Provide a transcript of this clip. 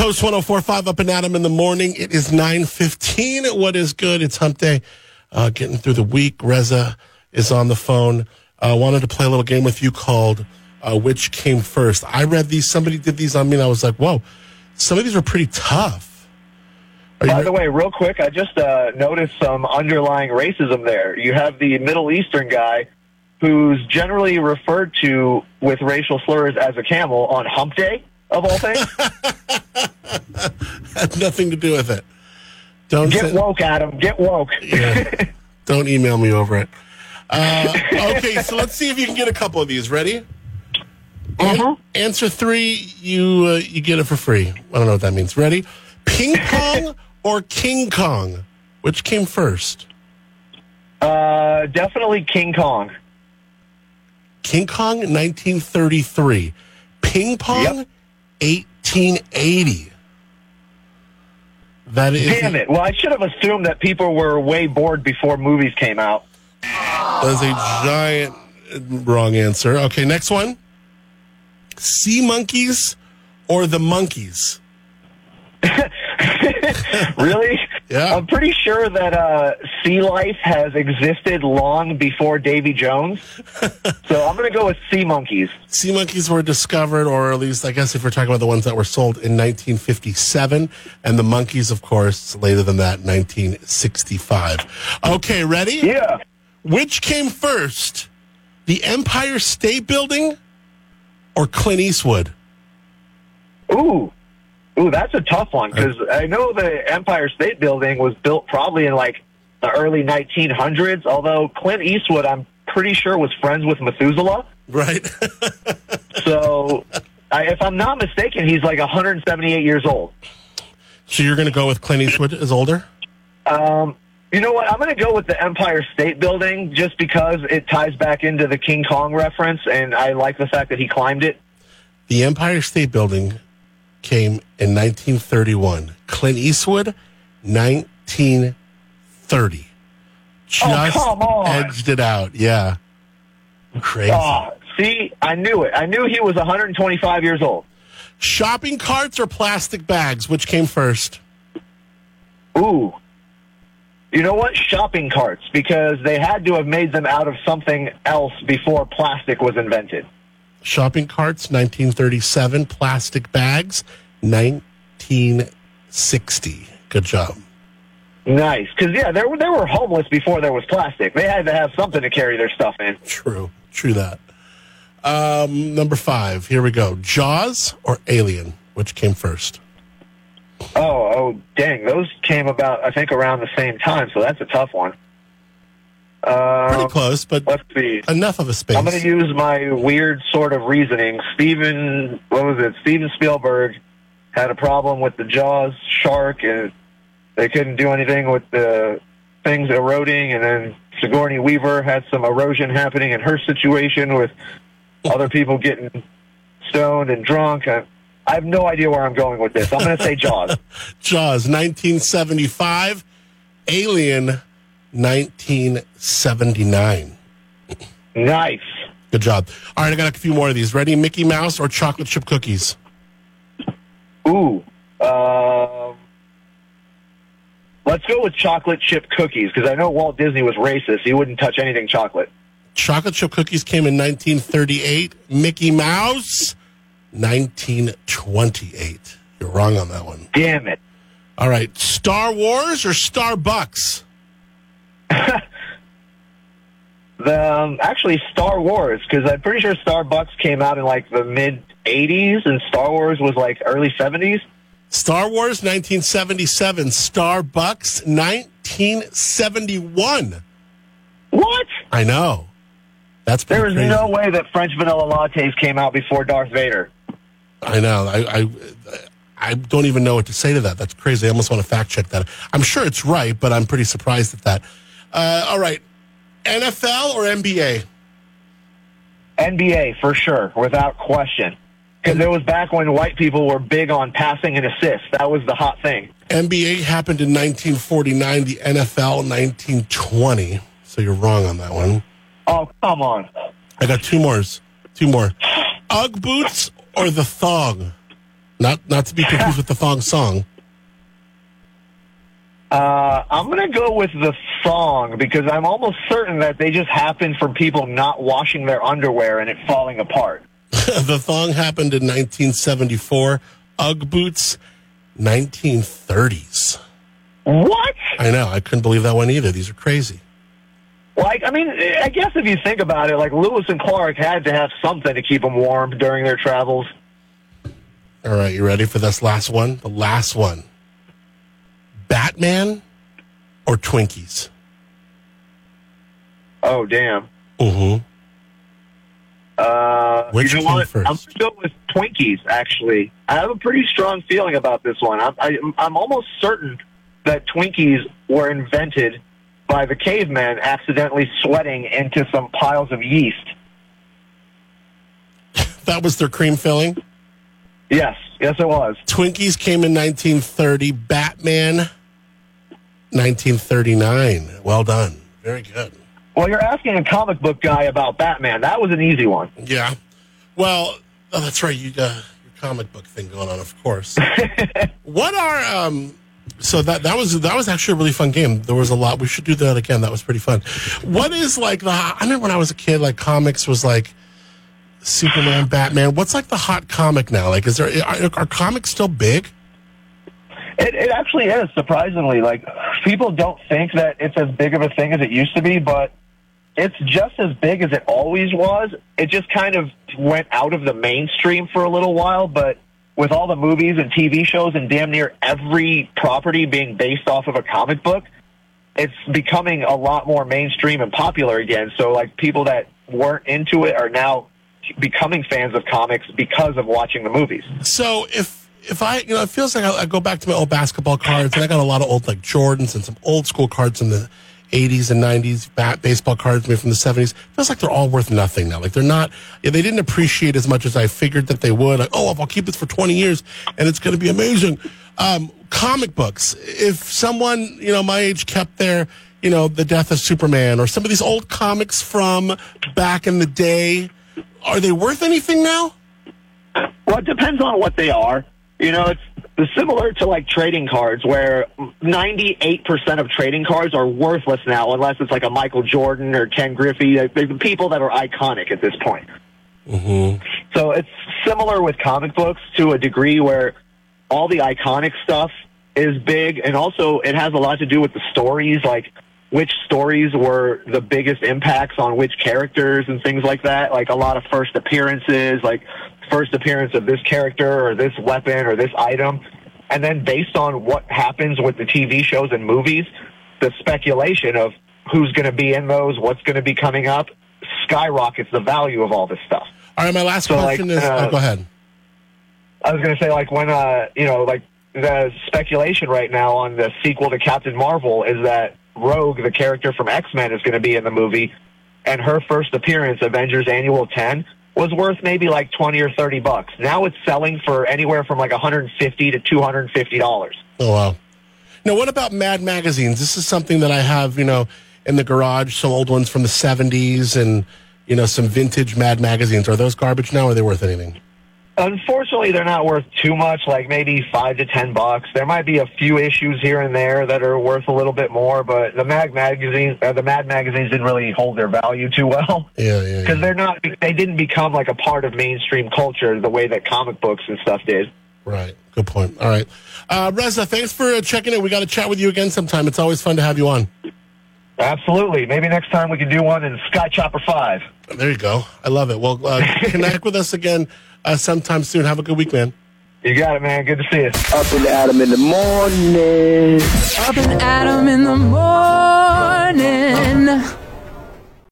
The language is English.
Coast 1045 up and Adam in the morning. It is 915. What is good? It's hump day. Uh, getting through the week. Reza is on the phone. I uh, wanted to play a little game with you called uh, Which Came First. I read these. Somebody did these on me, and I was like, whoa, some of these are pretty tough. Are By the way, real quick, I just uh, noticed some underlying racism there. You have the Middle Eastern guy who's generally referred to with racial slurs as a camel on hump day, of all things. Had nothing to do with it. Don't get woke, Adam. Get woke. yeah. Don't email me over it. Uh, okay, so let's see if you can get a couple of these. Ready? Uh-huh. answer three, you uh, you get it for free. I don't know what that means. Ready? Ping pong or King Kong? Which came first? Uh, definitely King Kong. King Kong, 1933. Ping pong, yep. 1880. That is. Damn it. Well, I should have assumed that people were way bored before movies came out. That is a giant wrong answer. Okay, next one. Sea monkeys or the Monkees? really? Yeah. I'm pretty sure that uh, sea life has existed long before Davy Jones. so I'm going to go with sea monkeys. Sea monkeys were discovered, or at least, I guess, if we're talking about the ones that were sold in 1957, and the Monkees, of course, later than that, 1965. Okay, ready? Yeah. Which came first, the Empire State Building or Clint Eastwood? Ooh. Ooh, that's a tough one because I know the Empire State Building was built probably in like the early 1900s. Although Clint Eastwood, I'm pretty sure, was friends with Methuselah. Right. so, I, if I'm not mistaken, he's like 178 years old. So you're going to go with Clint Eastwood is older? Um, you know what? I'm going to go with the Empire State Building just because it ties back into the King Kong reference, and I like the fact that he climbed it. The Empire State Building came in 1931. Clint Eastwood, 1930. Just oh, edged it out. Yeah. Crazy. Oh, see, I knew it. I knew he was 125 years old. Shopping carts or plastic bags? Which came first? Ooh. You know what? Shopping carts, because they had to have made them out of something else before plastic was invented shopping carts, 1937. Plastic bags, 1960. Good job. Nice, because yeah, they were they were homeless before there was plastic. They had to have something to carry their stuff in. True, true that. Um, number five. Here we go. Jaws or Alien? Which came first? Oh, oh, dang! Those came about, I think, around the same time. So that's a tough one. Pretty close, but let's see. enough of a space. I'm going to use my weird sort of reasoning. Steven, what was it? Steven Spielberg had a problem with the Jaws shark, and they couldn't do anything with the things eroding. And then Sigourney Weaver had some erosion happening in her situation with other people getting stoned and drunk. I, I have no idea where I'm going with this. I'm going to say Jaws. Jaws, 1975. Alien, 1979. Nice. Good job. All right, I got a few more of these. Ready? Mickey Mouse or chocolate chip cookies? Ooh. Uh, let's go with chocolate chip cookies because I know Walt Disney was racist. He wouldn't touch anything chocolate. Chocolate chip cookies came in 1938. Mickey Mouse, 1928. You're wrong on that one. Damn it. All right. Star Wars or Starbucks? the um, actually Star Wars because I'm pretty sure Starbucks came out in like the mid '80s and Star Wars was like early '70s. Star Wars 1977, Starbucks 1971. What? I know. That's there is crazy. no way that French vanilla lattes came out before Darth Vader. I know. I, I I don't even know what to say to that. That's crazy. I almost want to fact check that. I'm sure it's right, but I'm pretty surprised at that. Uh, all right. NFL or NBA? NBA for sure, without question. Because it was back when white people were big on passing and assists. That was the hot thing. NBA happened in 1949, the NFL 1920. So you're wrong on that one. Oh, come on. I got two more. Two more. Ugg boots or the thong? Not not to be confused with the thong song. Uh, I'm going to go with the thong because I'm almost certain that they just happened from people not washing their underwear and it falling apart. the thong happened in 1974. Ugg boots, 1930s. What? I know. I couldn't believe that one either. These are crazy. Like, I mean, I guess if you think about it, like Lewis and Clark had to have something to keep them warm during their travels. All right, you ready for this last one? The last one. Batman or Twinkies? Oh, damn. Mm-hmm. Uh, Which you know what? first? I'm go with Twinkies, actually. I have a pretty strong feeling about this one. I'm, I, I'm almost certain that Twinkies were invented by the cavemen accidentally sweating into some piles of yeast. That was their cream filling. Yes, yes, it was. Twinkies came in 1930. Batman, 1939. Well done. Very good. Well, you're asking a comic book guy about Batman. That was an easy one. Yeah. Well, oh, that's right. You got your comic book thing going on, of course. what are um? So that that was that was actually a really fun game. There was a lot. We should do that again. That was pretty fun. What is like the? I remember when I was a kid, like comics was like Superman, Batman. What's like the hot comic now? Like, is there are, are comics still big? It, it actually is surprisingly. Like people don't think that it's as big of a thing as it used to be, but it's just as big as it always was. It just kind of went out of the mainstream for a little while, but with all the movies and TV shows and damn near every property being based off of a comic book, it's becoming a lot more mainstream and popular again. So like people that weren't into it are now becoming fans of comics because of watching the movies. So if if I you know it feels like I, I go back to my old basketball cards and I got a lot of old like Jordans and some old school cards from the 80s and 90s bat, baseball cards made from the 70s feels like they're all worth nothing now. Like they're not they didn't appreciate as much as I figured that they would. Like oh I'll keep this for 20 years and it's going to be amazing. Um, comic books. If someone you know my age kept their you know the death of Superman or some of these old comics from back in the day are they worth anything now? Well, it depends on what they are. You know, it's similar to like trading cards where 98% of trading cards are worthless now unless it's like a Michael Jordan or Ken Griffey, the people that are iconic at this point. mm-hmm. So it's similar with comic books to a degree where all the iconic stuff is big and also it has a lot to do with the stories, like which stories were the biggest impacts on which characters and things like that. Like a lot of first appearances, like first appearance of this character or this weapon or this item. And then based on what happens with the TV shows and movies, the speculation of who's going to be in those, what's going to be coming up, skyrockets the value of all this stuff. All right, my last So, like, question is. uh, oh, go ahead. I was going to say, like, when, uh, you know, like, the speculation right now on the sequel to Captain Marvel is that Rogue, the character from X Men, is going to be in the movie, and her first appearance, Avengers Annual 10, was worth maybe like 20 or 30 bucks. Now it's selling for anywhere from like 150 to 250 dollars. Oh wow. Now, what about Mad magazines? This is something that I have, you know, in the garage. Some old ones from the '70s, and you know, some vintage Mad magazines. Are those garbage now? Or are they worth anything? Unfortunately, they're not worth too much, like maybe five to ten bucks. There might be a few issues here and there that are worth a little bit more, but the Mag magazines, uh, the Mad magazines, didn't really hold their value too well Yeah, yeah. because yeah. they're not. They didn't become like a part of mainstream culture the way that comic books and stuff did. Right. Good point. All right, uh, Reza. Thanks for uh, checking in. We got to chat with you again sometime. It's always fun to have you on. Absolutely. Maybe next time we can do one in Sky Chopper Five. There you go. I love it. Well, uh, connect with us again uh, sometime soon. Have a good week, man. You got it, man. Good to see you. Up and Adam in the morning. Up and Adam in the morning.